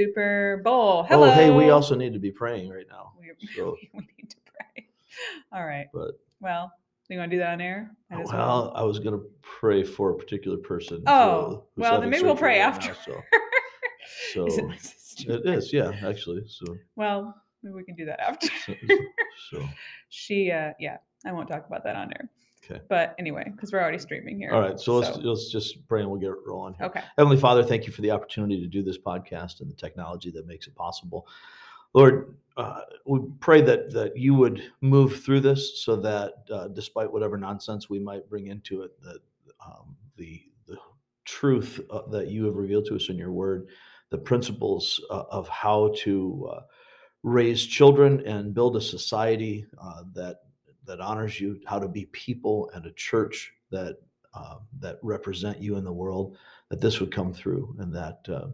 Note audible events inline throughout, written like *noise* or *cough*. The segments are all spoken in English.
Super Bowl. Hello. Oh, hey, we also need to be praying right now. We, *laughs* So- we need to pray. All right. But Well, you want to do that on air? Might as well, I was going to pray for a particular person. Oh, who- well, then maybe we'll pray right after. now, so *laughs* so it it is, yeah, actually. So Well, maybe we can do that after. so, so *laughs* she, uh, yeah, I won't talk about that on air. Okay. But anyway, because we're already streaming here. all right. So let's let's just pray and we'll get it rolling. Here. okay. Heavenly Father, thank you for the opportunity to do this podcast and the technology that makes it possible. Lord, uh, we pray that that you would move through this, so that uh, despite whatever nonsense we might bring into it, that um, the the truth uh, that you have revealed to us in your Word, the principles uh, of how to uh, raise children and build a society uh, that that honors you, how to be people and a church that uh, that represent you in the world that this would come through and that uh,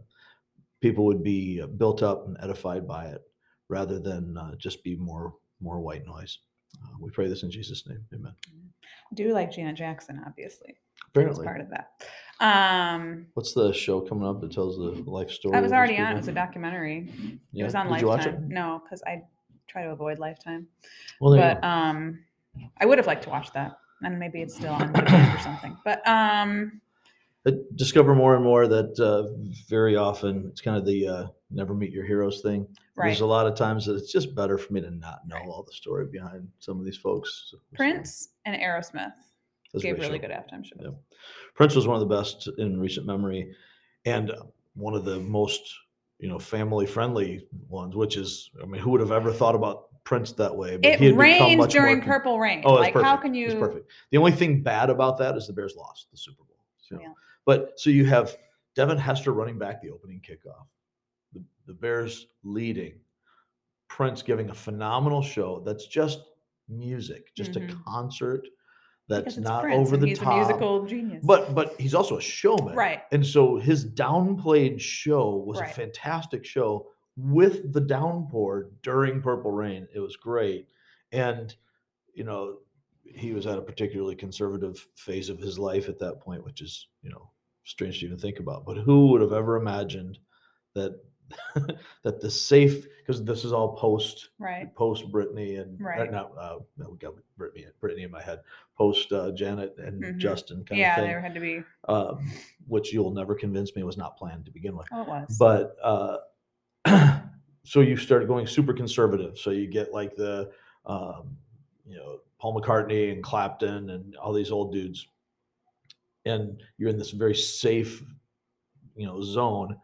people would be uh, built up and edified by it rather than uh, just be more more white noise. Uh, we pray this in Jesus' name. Amen. I Do like Janet Jackson, obviously. Apparently, part of that. Um, what's the show coming up that tells the life story? I was already on. It was a documentary. Yeah. It was on Did you watch it? Lifetime. No, because I try to avoid Lifetime. Well, there but go. um, I would have liked to watch that, and maybe it's still on YouTube or something. *clears throat* But um, I discover more and more that uh, very often it's kind of the uh, never meet your heroes thing. right, There's a lot of times that it's just better for me to not know Right. all the story behind some of these folks. So- Prince and Aerosmith That's gave really show. good halftime shows. Yeah. Prince was one of the best in recent memory, and uh, one of the most you know family friendly ones. Which is, I mean, who would have ever thought about Prince that way? he It rains during con- Purple Rain. Oh, like, perfect. how can you? It's perfect. The only thing bad about that is the Bears lost the Super Bowl. So, Yeah. But so you have Devin Hester running back the opening kickoff, the, the Bears leading, Prince giving a phenomenal show that's just music, just a Mhm. concert that's not Prince, over the he's top. a musical genius. But but he's also a showman. right, And so his downplayed show was Right. a fantastic show with the downpour during Purple Rain. It was great. And you know, he was at a particularly conservative phase of his life at that point, which is, you know, strange to even think about. But who would have ever imagined that *laughs* that the safe because this is all post right, post Brittany and or Right. not uh no we got Brittany Brittany in my head post uh, Janet and Mhm. Justin kind yeah. of thing There had to be. um, which you'll never convince me was not planned to begin with. Oh, it was. But uh, *clears throat* so you started going super conservative. So you get like the, um, you know, Paul McCartney and Clapton and all these old dudes, and you're in this very safe, you know, zone.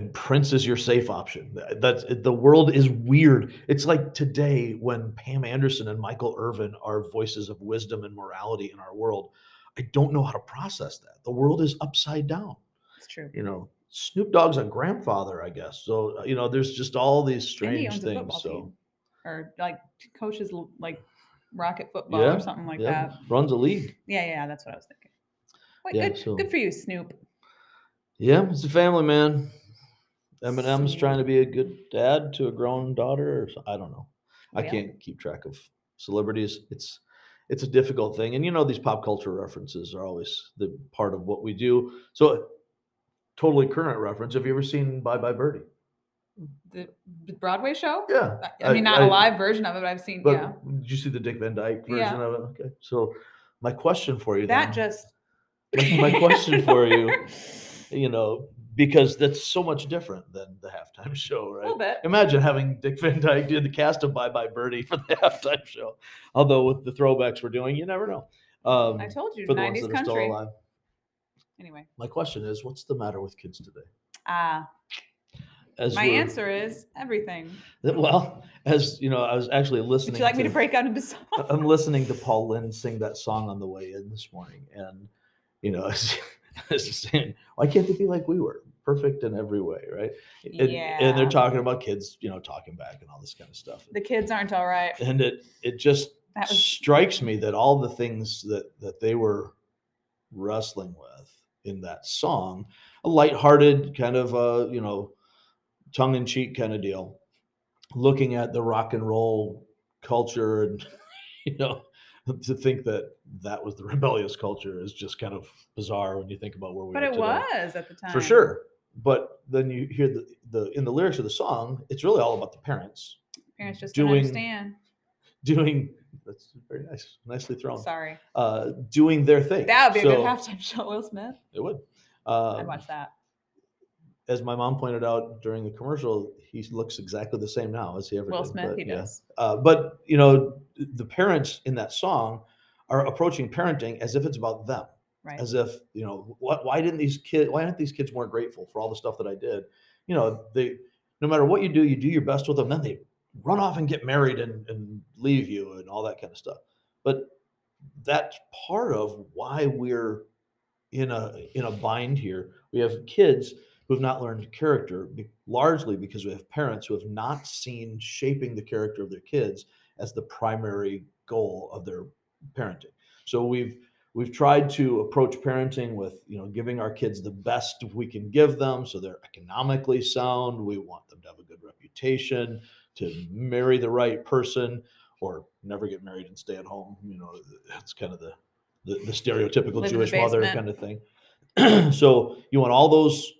And Prince is your safe option. Th- That's the world is weird. It's like today when Pam Anderson and Michael Irvin are voices of wisdom and morality in our world. I don't know how to process that. The world is upside down. it's true. You know, Snoop Dogg's a grandfather, I guess. So uh, you know, there's just all these strange things. So team, or like coaches like Rocket football yeah, or something like yeah, that. runs a league. Yeah, yeah, that's what I was thinking. Well, Yeah, good, so- good for you, Snoop. Yeah, it's a family man. Eminem's trying to be a good dad to a grown daughter, or so, I don't know. Oh, I Yeah. can't keep track of celebrities. It's it's a difficult thing, and you know these pop culture references are always the part of what we do. So, totally current reference. Have you ever seen Bye Bye Birdie? The, the Broadway show. Yeah, I, I mean, not a I- live version of it, but I've seen. But yeah, did you see the Dick Van Dyke version Yeah. of it? Okay, so my question for you that then, just. my- *laughs* my question for you, *laughs* you know, because that's so much different than the halftime *laughs* show, a right? little bit. Imagine having Dick Van Dyke do the cast of Bye Bye Birdie *laughs* for the halftime show. Although with the throwbacks we're doing, you never know. Um, I told you, for the ones '90s that are still country. alive. Anyway, My question is, what's the matter with kids today? ah, As my answer is everything. well, as you know, I was actually listening. Would you like me to to break out into song? I'm listening to Paul Lynde sing that song on the way in this morning, and you know, *laughs* as, as just *laughs* saying, why can't they be like we were, perfect in every way, right? And, and they're talking about kids, you know, talking back and all this kind of stuff. The kids aren't all right. And it it just was strikes me that all the things that that they were wrestling with in that song, a lighthearted kind of uh, you know, tongue in cheek kind of deal, looking at the rock and roll culture and *laughs* you know *laughs* to think that that was the *laughs* rebellious culture is just kind of bizarre when you think about where we were but it today. was at the time for sure but then you hear the, the in the lyrics of the song, it's really all about the parents Parents just don't doing- understand. doing. That's very nice, nicely thrown. Sorry. Uh, doing their thing. That would be a So- good halftime *laughs* show, Will Smith. It would. I'd Uh, watch that. as my mom pointed out during the commercial, he looks exactly the same now as he ever Will did. Smith, but he yeah. does. Uh, but you know, the parents in that song are approaching parenting as if it's about them, Right. as if you know, what, why didn't these kids? Why aren't these kids more grateful for all the stuff that I did? You know, they no matter what you do, you do your best with them. Then they run off and get married and, and leave you and all that kind of stuff. But that's part of why we're in a in a bind here. We have kids who have not learned character, largely because we have parents who have not seen shaping the character of their kids as the primary goal of their parenting. So we've we've tried to approach parenting with you know giving our kids the best we can give them, so they're economically sound. We want them to have a good reputation, to marry the right person, or never get married and stay at home. You know, that's kind of the the, the stereotypical Live in the Jewish mother kind of thing. *clears throat* so you want all those,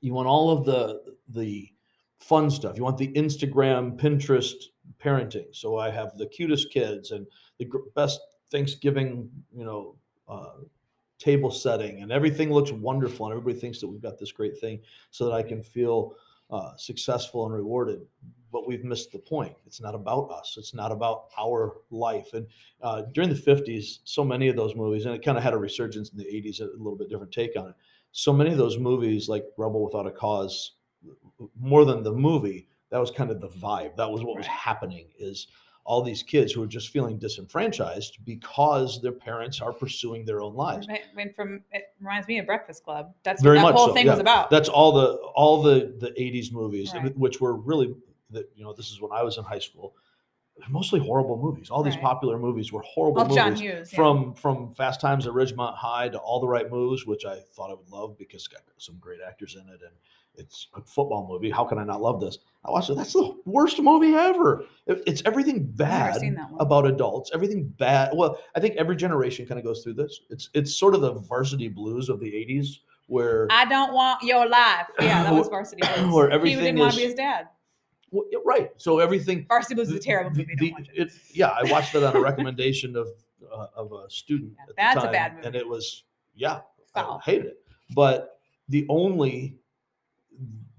you want all of the the fun stuff. You want the Instagram, Pinterest parenting. So I have the cutest kids and the best Thanksgiving, you know, uh, table setting, and everything looks wonderful, and everybody thinks that we've got this great thing, so that I can feel uh, successful and rewarded. But we've missed the point. It's not about us. It's not about our life. And uh, during the 50s, so many of those movies, and it kind of had a resurgence in the 80s, a little bit different take on it. So many of those movies, like Rebel Without a Cause, more than the movie, that was kind of the vibe. That was what was happening. Is all these kids who are just feeling disenfranchised because their parents are pursuing their own lives. I mean, from it reminds me of Breakfast Club. That's Very what that whole so, thing yeah. was about. That's all the all the the 80s movies, Right. which were really that you know this is when I was in high school. Mostly horrible movies. All these Right. popular movies were horrible John movies. Hughes. yeah. From from Fast Times at Ridgemont High to All the Right Moves, which I thought I would love because it's got some great actors in it, and it's a football movie. How can I not love this? I watched it. That's the worst movie ever. It's everything bad seen that one. about adults. Everything bad. Well, I think every generation kind of goes through this. It's it's sort of the Varsity Blues of the '80s, where I don't want your life. Yeah, that was *coughs* Varsity Blues. Where everything he didn't want to be his dad. Well, yeah, right. So everything. Varsity Blues is a terrible movie. the- watch it. it- yeah, I watched it on a recommendation of uh, of a student. Yeah, at the that's a time, bad movie. and it was yeah, I Foul. hated it. But the only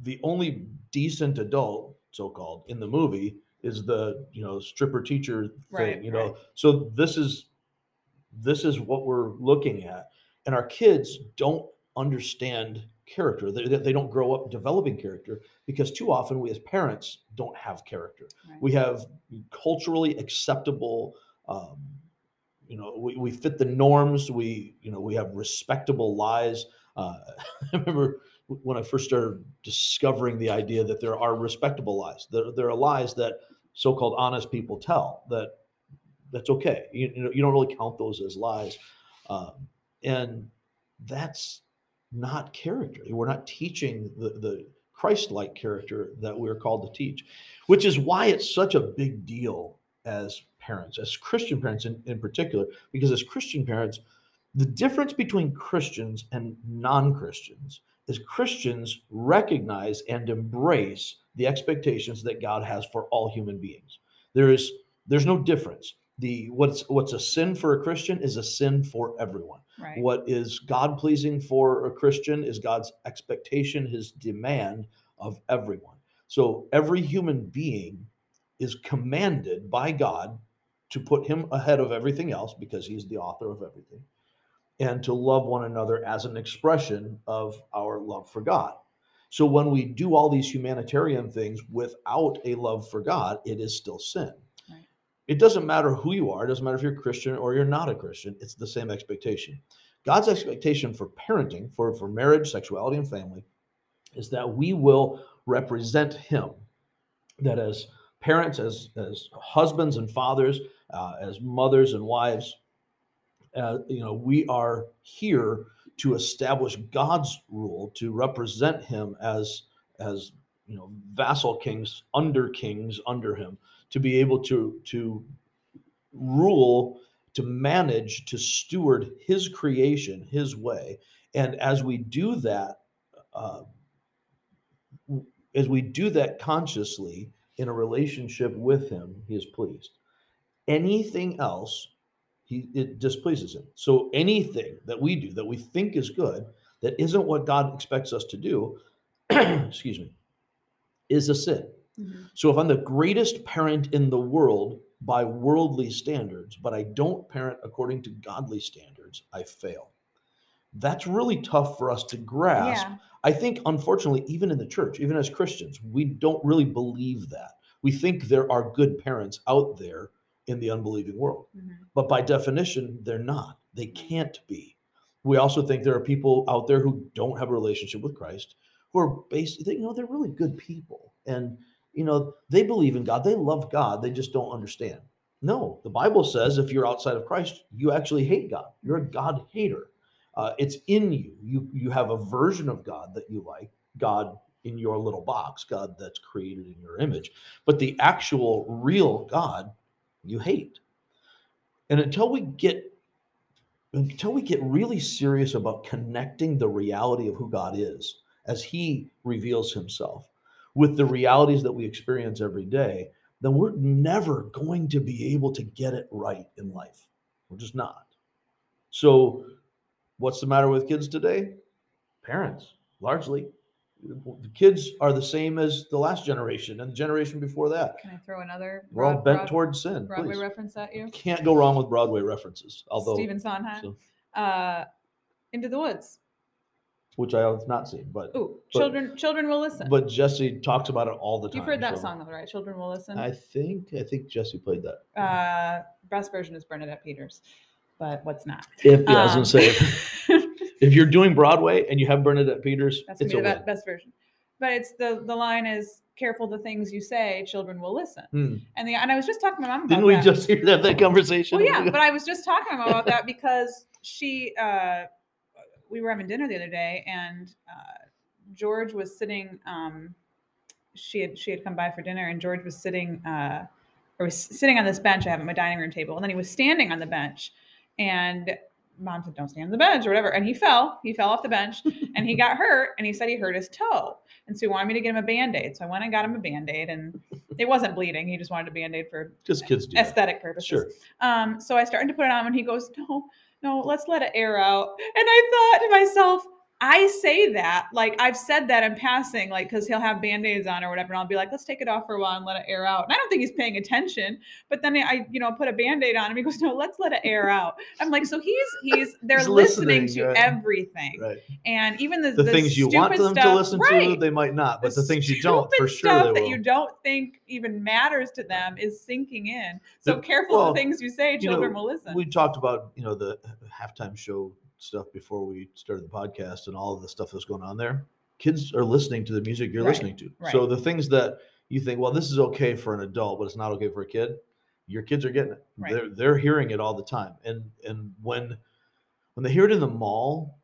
the only decent adult, so called, in the movie is the you know stripper teacher thing. Right, you know, right. so this is this is what we're looking at, and our kids don't understand character. They, they don't grow up developing character because too often we as parents don't have character. Right. We have culturally acceptable. Um, you know, we, we fit the norms. We, you know, we have respectable lies. Uh, *laughs* I remember when I first started discovering the idea that there are respectable lies. There, there are lies that so-called honest people tell that that's okay. You, you know, you don't really count those as lies, um, and that's not character. We're not teaching the the Christ-like character that we're called to teach, which is why it's such a big deal as parents, as Christian parents in, in particular, because as Christian parents, the difference between Christians and non-Christians is Christians recognize and embrace the expectations that God has for all human beings. There is there's no difference. The what's what's a sin for a Christian is a sin for everyone. Right. What is God pleasing for a Christian is God's expectation, his demand of everyone. So every human being is commanded by God to put him ahead of everything else because he's the author of everything and to love one another as an expression of our love for God. So when we do all these humanitarian things without a love for God, it is still sin. It doesn't matter who you are, it doesn't matter if you're Christian or you're not a Christian, it's the same expectation. God's expectation for parenting, for, for marriage, sexuality, and family, is that we will represent Him. That as parents, as, as husbands and fathers, uh, as mothers and wives, uh, you know, we are here to establish God's rule, to represent Him as as you know vassal kings, under kings under Him, to be able to to rule, to manage, to steward His creation His way, and as we do that, uh, as we do that consciously in a relationship with him, he is pleased. Anything else, he it displeases him. So anything that we do that we think is good, that isn't what God expects us to do, *clears throat* excuse me, is a sin. Mhm. So if I'm the greatest parent in the world by worldly standards, but I don't parent according to godly standards, I fail. That's really tough for us to grasp. Yeah. I think, unfortunately, even in the church, even as Christians, we don't really believe that. We think there are good parents out there in the unbelieving world, Mhm. but by definition, they're not. They can't be. We also think there are people out there who don't have a relationship with Christ, who are basically, you know, they're really good people. And, you know, they believe in God, they love God, they just don't understand. No, the Bible says if you're outside of Christ, you actually hate God. You're a God hater. Uh, it's in you. You you have a version of God that you like, God in your little box, God that's created in your image, but the actual real God you hate. And until we get until we get really serious about connecting the reality of who God is as he reveals himself with the realities that we experience every day, then we're never going to be able to get it right in life. We're just not. So, what's the matter with kids today? Parents, largely. The kids are the same as the last generation and the generation before that. Can I throw another We're all bent Broad- towards sin. Broadway please. reference at you? Can't go wrong with Broadway references, although Stephen Sondheim. so- Uh, Into the Woods. Which I have not seen, but Ooh, But- children, children will listen. but Jesse talks about it all the time. You've heard that so song though, right? Children will listen. I think I think Jesse played that. uh, best version is Bernadette Peters, but what's not? If yeah, I was Um, gonna say if, *laughs* if you're doing Broadway and you have Bernadette Peters, That's it's gonna be the win. be- best version. But it's the the line is careful the things you say, children will listen. Hmm. And the and I was just talking to my mom about Didn't we that. just hear that that conversation? Well, yeah, but I was just talking to my mom about that *laughs* because she, uh, we were having dinner the other day, and uh, George was sitting. Um, she had she had come by for dinner, and George was sitting, uh, or was sitting on this bench I have at my dining room table, and then he was standing on the bench, and mom said, "Don't stand on the bench" or whatever, and he fell. He fell off the bench, *laughs* and he got hurt, and he said he hurt his toe, and so he wanted me to get him a band aid. So I went and got him a band aid, and it wasn't bleeding. He just wanted a band aid for just kids do. that. aesthetic purposes. Sure. Um, so I started to put it on, and he goes, "No, no, let's let it air out." And I thought to myself, I say that like I've said that in passing, like because he'll have band aids on or whatever, and I'll be like, "Let's take it off for a while and let it air out." And I don't think he's paying attention, but then I, you know, put a band aid on him. He goes, "No, let's let it air out." I'm like, so he's he's they're He's listening, listening, to right. everything, Right. and even the, The, things you want them to stuff- listen to, they might not. But the, things you don't, for sure, stuff that you don't think even matters to them is sinking in. So The- careful well, the things you say, you know, children will listen. we talked about you know the uh, halftime show stuff before we started the podcast and all of the stuff that's going on there kids are listening to the music you're Right, listening to. So the things that you think well this is okay for an adult but it's not okay for a kid your kids are getting it. Right. they're, they're hearing it all the time. And and when when they hear it in the mall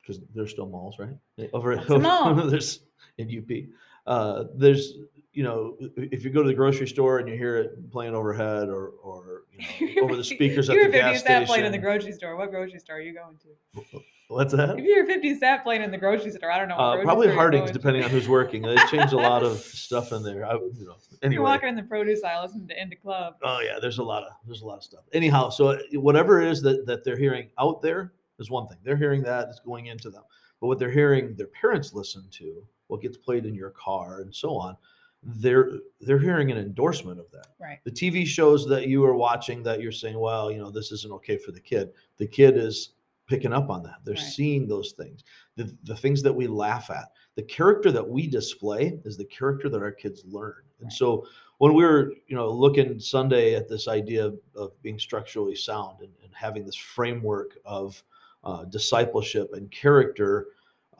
because there's still malls right? Over *laughs* mall? there's in up uh, there's you know if you go to the grocery store and you hear it playing overhead or or you know, *laughs* over the speakers at the gas station. You the hear 50 gas playing in the grocery store. What grocery store are you going to? What's that? If you hear 50 cent playing in the grocery store, I don't know. What Uh, probably you're Harding's, depending on who's working. They changed a *laughs* lot of stuff in there. I, you know, You're walking in the produce aisle, listening to In da Club. Oh yeah, there's a lot of there's a lot of stuff. Anyhow, so uh, whatever it is that that they're hearing out there is one thing. They're hearing that it's going into them. But what they're hearing their parents listen to, what gets played in your car, and so on, they're they're hearing an endorsement of that. Right. The TV shows that you are watching that you're saying, well, you know, this isn't okay for the kid. The kid is picking up on that. They're Right. seeing those things. The the things that we laugh at. The character that we display is the character that our kids learn. And Right. so when we were, you know, looking Sunday at this idea of, of being structurally sound and, and having this framework of uh, discipleship and character,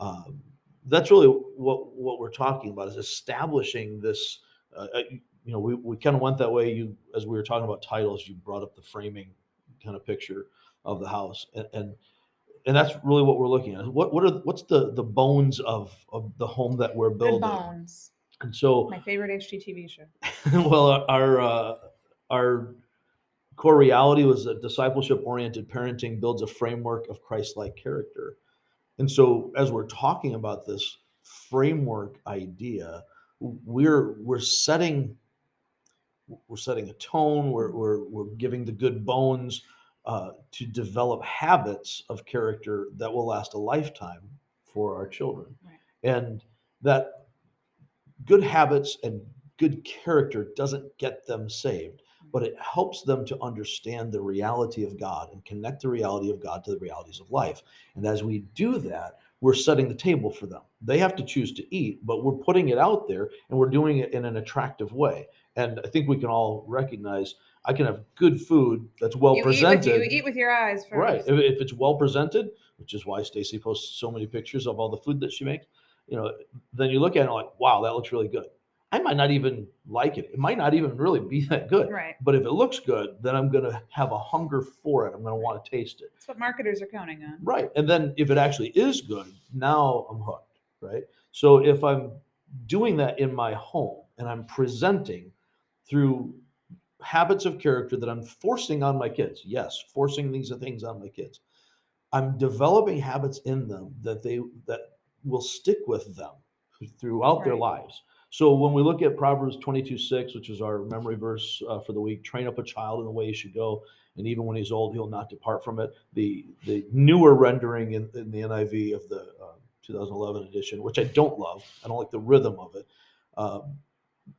um, that's really what what we're talking about is establishing this. Uh, uh, you know, we, we kind of went that way. You, as we were talking about titles, you brought up the framing kind of picture of the house, and and, and that's really what we're looking at. What what are what's the the bones of of the home that we're Good building? Bones, And so, my favorite HGTV show. *laughs* well, our uh, our core reality was that discipleship oriented parenting builds a framework of Christ-like character. And so, as we're talking about this framework idea, we're we're setting we're setting a tone. We're we're we're giving the good bones uh, to develop habits of character that will last a lifetime for our children, Right. and that good habits and good character doesn't get them saved, but it helps them to understand the reality of God and connect the reality of God to the realities of life. And as we do that, we're setting the table for them. They have to choose to eat, but we're putting it out there and we're doing it in an attractive way. And I think we can all recognize I can have good food that's well you, eat with, presented. you eat with your eyes first. Right. If, if it's well presented, which is why Stacy posts so many pictures of all the food that she makes, you know, then you look at it and like, wow, that looks really good. I might not even like it. It might not even really be that good. Right. But if it looks good, then I'm going to have a hunger for it. I'm going to want to taste it. That's what marketers are counting on. Right. And then if it actually is good, now I'm hooked. Right. So if I'm doing that in my home and I'm presenting through habits of character that I'm forcing on my kids, yes, forcing these things on my kids, I'm developing habits in them that they that will stick with them throughout their lives. So when we look at Proverbs 22 6, which is our memory verse uh, for the week, train up a child in the way he should go, and even when he's old, he'll not depart from it. The the newer rendering in, in the NIV of the uh, 2011 edition, which I don't love, I don't like the rhythm of it, um,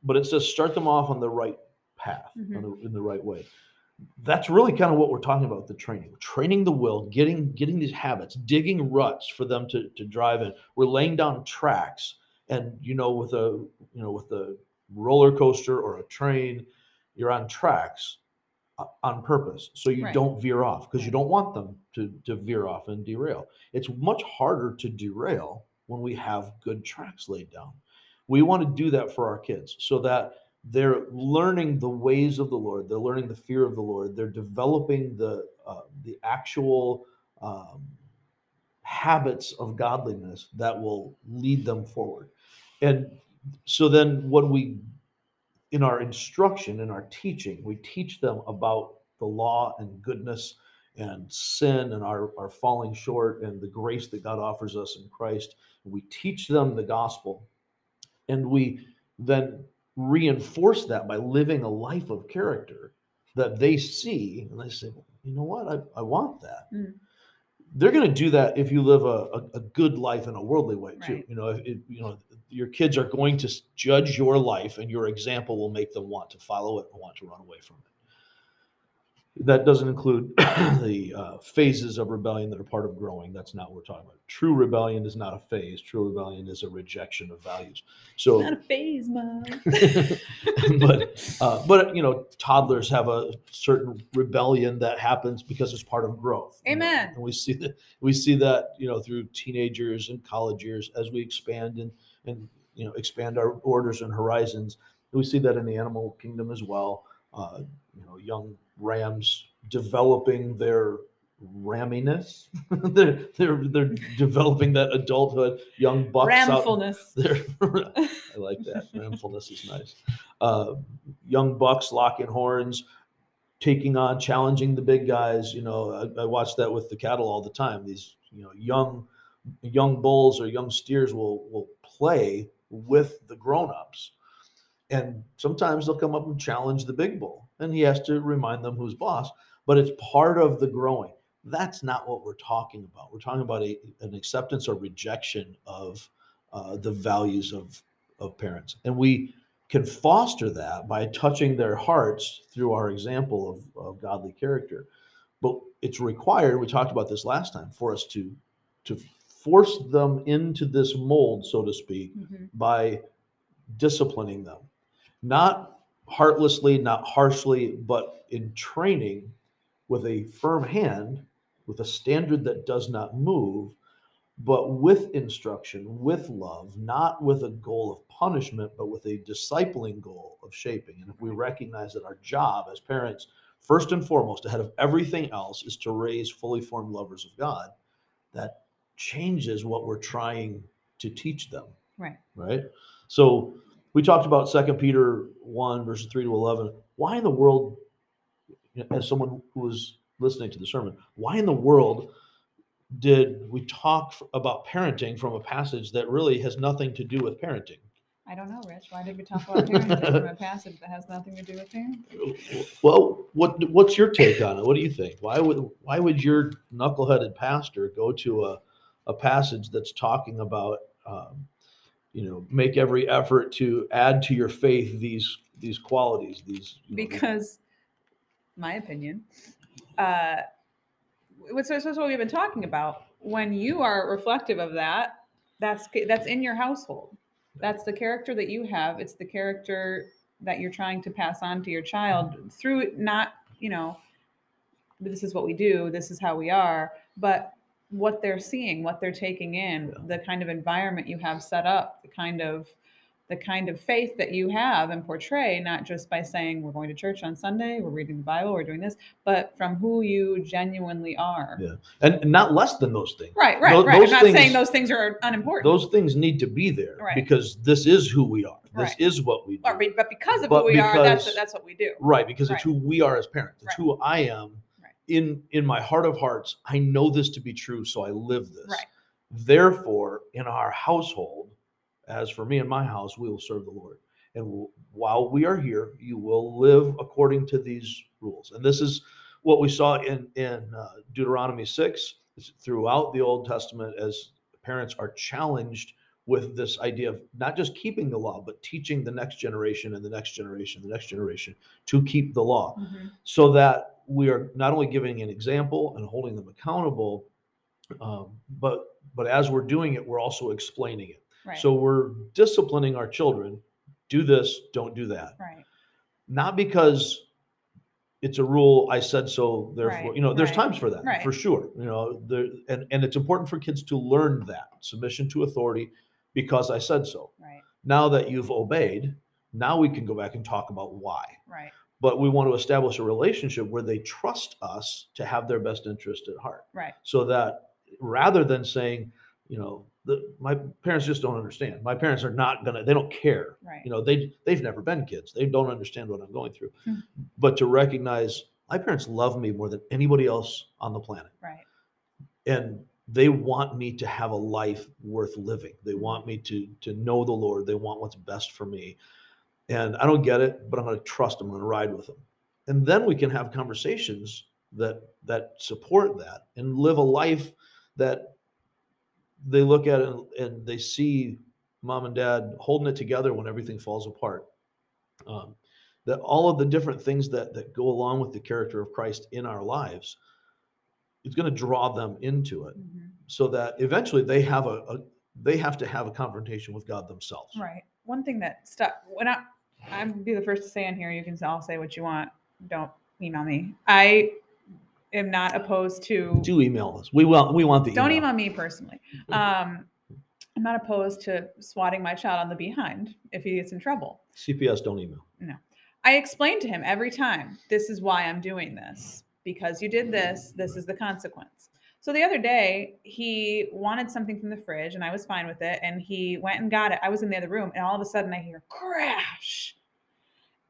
but it says start them off on the right path, on Mhm. the, in the right way. That's really kind of what we're talking about the training, training the will, getting getting these habits, digging ruts for them to to drive in. We're laying down tracks, and you know, with a you know with a roller coaster or a train, you're on tracks uh, on purpose so you Right. don't veer off because you don't want them to to veer off and derail. It's much harder to derail when we have good tracks laid down. We want to do that for our kids so that they're learning the ways of the Lord. They're learning the fear of the Lord. They're developing the uh, the actual um, habits of godliness that will lead them forward. And so then, when we in our instruction, in our teaching, we teach them about the law and goodness and sin and our, our falling short and the grace that God offers us in Christ. We teach them the gospel and we then reinforce that by living a life of character that they see and they say, you know what, I, I want that. Mm. They're going to do that if you live a, a, a good life in a worldly way too. Right. You know, if, if, you know, your kids are going to judge your life and your example will make them want to follow it and want to run away from it. That doesn't include *coughs* the uh, phases of rebellion that are part of growing. That's not what we're talking about. True rebellion is not a phase. True rebellion is a rejection of values. So, Not a phase, mom. *laughs* but uh, but you know, toddlers have a certain rebellion that happens because it's part of growth. you know, Amen. And we see that we see that you know through teenagers and college years as we expand and and you know expand our orders and horizons. We see that in the animal kingdom as well. Uh, you know, young rams developing their ramminess. *laughs* they're, they're they're developing that adulthood. Young bucks out, Ramfulness. they're, *laughs* I like that. Ramfulness is nice. Uh, young bucks locking horns, taking on, challenging the big guys. You know, I, I watch that with the cattle all the time. These, you know, young young bulls or young steers will will play with the grown-ups. And sometimes they'll come up and challenge the big bull, and he has to remind them who's boss. But it's part of the growing. That's not what we're talking about. We're talking about a, an acceptance or rejection of uh, the values of of parents, and we can foster that by touching their hearts through our example of, of godly character. But it's required. We talked about this last time for us to to force them into this mold, so to speak, Mhm. by disciplining them, not heartlessly, not harshly, but in training with a firm hand, with a standard that does not move, but with instruction, with love, not with a goal of punishment, but with a discipling goal of shaping. And if we recognize that our job as parents, first and foremost, ahead of everything else, is to raise fully formed lovers of God, that changes what we're trying to teach them Right. right? So we talked about Second Peter one verses three to eleven. Why in the world, as someone who was listening to the sermon, why in the world did we talk about parenting from a passage that really has nothing to do with parenting? I don't know, Rich. Why did we talk about parenting from a *laughs* passage that has nothing to do with parenting? Well, what what's your take on it? What do you think? Why would why would your knuckleheaded pastor go to a a passage that's talking about um, you know make every effort to add to your faith these these qualities these you know, Because, my opinion, uh, what's so, so what we've been talking about. When you are reflective of that, that's that's in your household. That's the character that you have. It's the character that you're trying to pass on to your child through not, you know, this is what we do, this is how we are, but what they're seeing, what they're taking in, Yeah. the kind of environment you have set up, the kind of the kind of faith that you have and portray, not just by saying we're going to church on Sunday, we're reading the Bible, we're doing this, but from who you genuinely are. Yeah. and, not less than those things. Right, right, Tho- right. I'm those not saying those things are unimportant. Those things need to be there Right. because this is who we are. This Right. is what we do. but, because of But who we are, that's that's what we do. Right, because it's who we are as parents. It's Right. who I am. In in my heart of hearts, I know this to be true, so I live this. Right. Therefore, in our household, as for me and my house, we will serve the Lord. And w- while we are here, you will live according to these rules. And this is what we saw in in uh, Deuteronomy six throughout the Old Testament, as parents are challenged with this idea of not just keeping the law, but teaching the next generation and the next generation, the next generation to keep the law, Mhm. so that we are not only giving an example and holding them accountable, um, but but as we're doing it, we're also explaining it. Right. So we're disciplining our children. Do this, don't do that. right. Not because it's a rule. I said so. Therefore, Right, you know, there's right, times for that right. for sure. You know, there and and it's important for kids to learn that submission to authority because I said so. Right. Now that you've obeyed, now we can go back and talk about why. Right. But we want to establish a relationship where they trust us to have their best interest at heart Right. so that rather than saying, you know, the, my parents just don't understand. My parents are not gonna. They don't care. Right. You know, they they've never been kids. They don't understand what I'm going through. Hmm. But to recognize my parents love me more than anybody else on the planet, Right. and they want me to have a life worth living. They Mm-hmm. want me to to know the Lord. They want what's best for me. And I don't get it, but I'm going to trust them. I'm going to ride with them. And then we can have conversations that that support that and live a life that they look at and, and they see mom and dad holding it together when everything falls apart. Um, that all of the different things that that go along with the character of Christ in our lives, it's going to draw them into it Mhm. so that eventually they have a, a they have to have a confrontation with God themselves. Right. One thing that stuck when I I'd be the first to say in here, you can all say what you want. Don't email me. I am not opposed to Do email us. We want we want the don't email. email me personally. Um I'm not opposed to swatting my child on the behind if he gets in trouble. CPS don't email. No. I explain to him every time, this is why I'm doing this. Because you did this, this is the consequence. So the other day, he wanted something from the fridge and I was fine with it. And he went and got it. I was in the other room and all of a sudden I hear crash.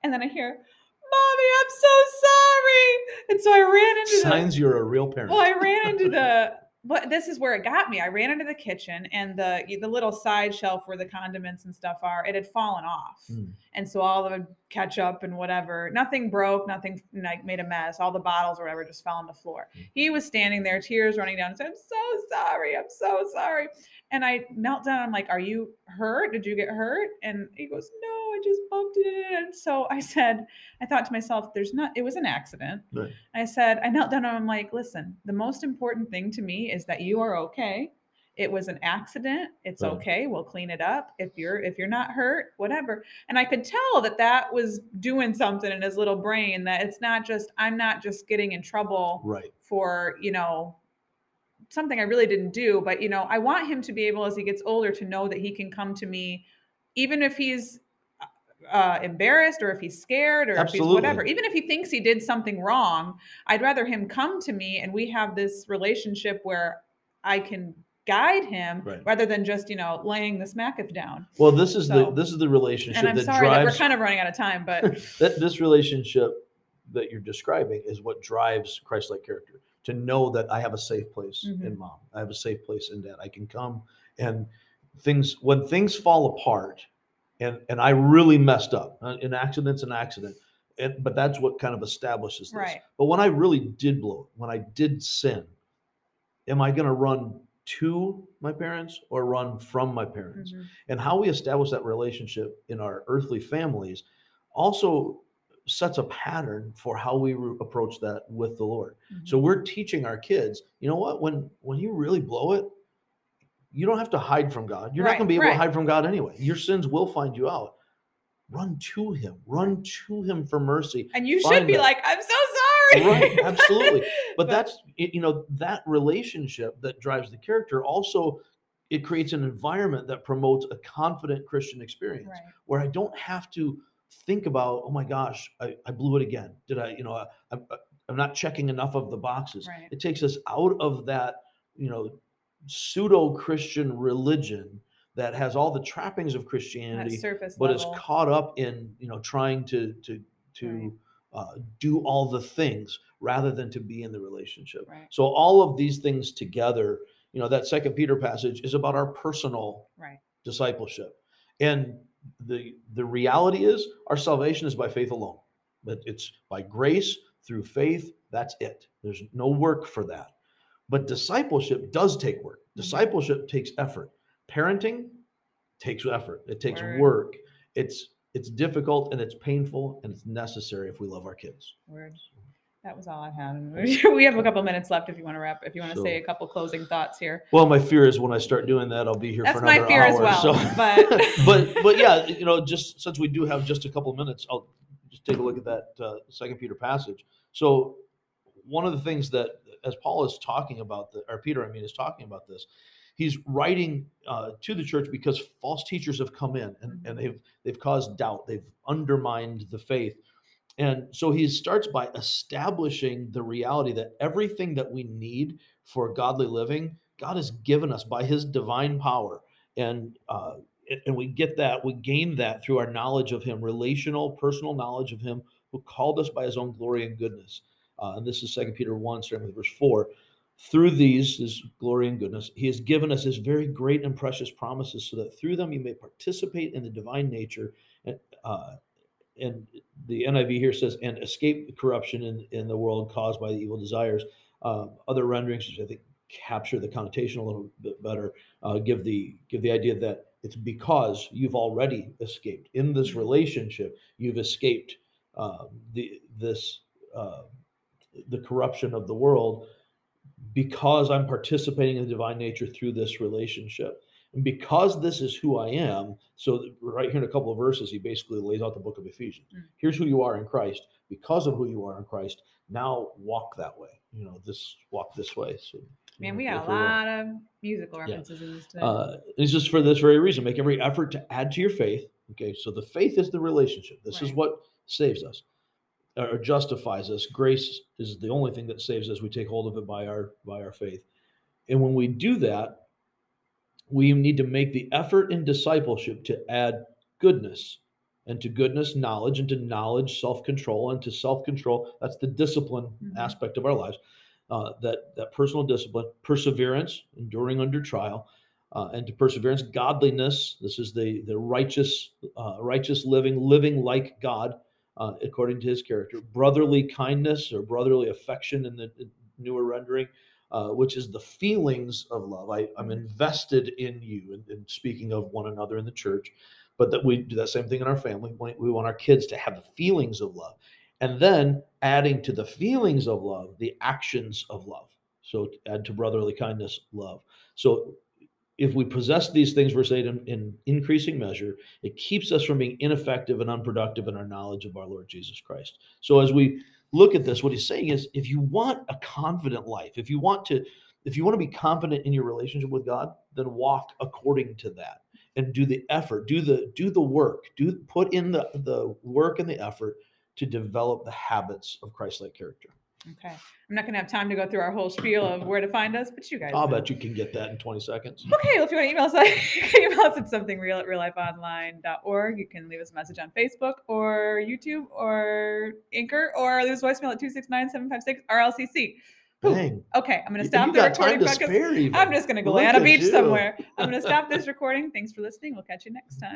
And then I hear, Mommy, I'm so sorry. And so I ran into the Signs you're a real parent. well, I ran into the *laughs* but this is where it got me. I ran into the kitchen and the the little side shelf where the condiments and stuff are, it had fallen off. Mm. And so all the ketchup and whatever, nothing broke, nothing like made a mess. All the bottles or whatever just fell on the floor. Mm. He was standing there, tears running down, and said, I'm so sorry. I'm so sorry. And I knelt down. I'm like, Are you hurt? Did you get hurt? And he goes, No, I just bumped it. And so I said, I thought to myself, There's not, it was an accident. Right. I said, I knelt down and I'm like, listen, the most important thing to me is that you are okay. It was an accident. It's Right. okay. We'll clean it up. If you're if you're not hurt, whatever. And I could tell that that was doing something in his little brain that it's not just I'm not just getting in trouble Right. for, you know, something I really didn't do, but you know, I want him to be able as he gets older to know that he can come to me even if he's uh, embarrassed or if he's scared or if he's whatever, even if he thinks he did something wrong, I'd rather him come to me and we have this relationship where I can guide him Right. rather than just, you know, laying the smacketh down. Well, this is So- the this is the relationship And I'm that sorry that we're kind of running out of time, but *laughs* that this relationship that you're describing is what drives Christ-like character. To know that I have a safe place in Mhm. mom, I have a safe place in dad. I can come and things when things fall apart and and I really messed up. Uh, An accident's an accident, and, but that's what kind of establishes this. Right. But when I really did blow it, when I did sin, am I going to run to my parents or run from my parents? Mhm. and how we establish that relationship in our earthly families also sets a pattern for how we re- approach that with the lord so Mhm. we're teaching our kids you know what when when you really blow it you don't have to hide from god you're not going to be able right. to hide from god anyway your sins will find you out run to him run to him for mercy and you should be that. like, I'm so sorry. Right, absolutely. *laughs* but But- that's you know that relationship that drives the character also it creates an environment that promotes a confident christian experience Right. where i don't have to think about oh my gosh i, I blew it again did i you know I, I'm, I'm not checking enough of the boxes Right. it takes us out of that you know pseudo christian religion that has all the trappings of christianity but is caught up in you know trying to to to uh, do all the things rather than to be in the relationship. Right. so all of these things together you know that second peter passage is about our personal Right. discipleship. And the the reality is our salvation is by faith alone. That it's by grace through faith that's it. There's no work for that but discipleship does take work Mhm. discipleship takes effort parenting takes effort it takes Word. work it's it's difficult and it's painful and it's necessary if we love our kids Word. That was all I had. *laughs* we have a couple minutes left if you want to wrap. If you want to say a couple closing thoughts here. well my fear is when i start doing that i'll be here That's for my another fear as well, so- but- *laughs* but but yeah you know just since we do have just a couple minutes i'll just take a look at that uh, second peter passage so one of the things that as paul is talking about the or peter i mean is talking about this he's writing uh, to the church because false teachers have come in and, and they've they've caused doubt. They've undermined the faith. And so he starts by establishing the reality that everything that we need for godly living god has given us by his divine power. And uh, and- and we get that we gain that through our knowledge of him relational personal knowledge of him who called us by his own glory and goodness uh, and this is second peter 1 starting with verse 4 through these his glory and goodness he has given us his very great and precious promises so that through them you may participate in the divine nature and uh, and the NIV here says, and escape the corruption in, in the world caused by the evil desires. Uh, other renderings, which I think capture the connotation a little bit better, uh, give the give the idea that it's because you've already escaped in this relationship. You've escaped uh, the this uh, the corruption of the world because I'm participating in the divine nature through this relationship. And because this is who I am, so right here in a couple of verses, he basically lays out the book of Ephesians. Mm. Here's who you are in Christ. Because of who you are in Christ, now walk that way. You know, this walk this way. So, Man, we got a lot of musical references in this today. uh, it's just for this very reason. Make every effort to add to your faith. Okay, so the faith is the relationship. This is what saves us or justifies us. Grace is the only thing that saves us. We take hold of it by our by our faith, and when we do that, we need to make the effort in discipleship to add goodness, and to goodness knowledge, and to knowledge self control, and to self control that's the discipline Mhm. aspect of our lives. Uh, that that personal discipline, perseverance, enduring under trial, uh, and to perseverance, godliness. This is the the righteous uh, righteous living, living like God uh, according to His character. Brotherly kindness or brotherly affection in the newer rendering, uh, which is the feelings of love. I, I'm invested in you, and, and speaking of one another in the church, but that we do that same thing in our family. We want our kids to have the feelings of love, and then adding to the feelings of love the actions of love. So add to brotherly kindness, love. So if we possess these things, verse 8, in, in increasing measure, it keeps us from being ineffective and unproductive in our knowledge of our Lord Jesus Christ. So as we look at this, what he's saying is if you want a confident life, if you want to, if you want to be confident in your relationship with God, then walk according to that and do the effort, do the do the work, do put in the, the work and the effort to develop the habits of Christ-like character. Okay. I'm not going to have time to go through our whole spiel of where to find us, but you guys. I'll know. bet you can get that in 20 seconds. Okay, well, if you want to email us, *laughs* you can email us at something real at reallifeonline.org. You can leave us a message on Facebook or YouTube or Anchor or leave us voicemail at 269 756 RLCC. Dang. Okay, I'm going to stop the recording. podcast. I'm just going to go lay on a beach you. somewhere. I'm going to stop *laughs* this recording. Thanks for listening. We'll catch you next time.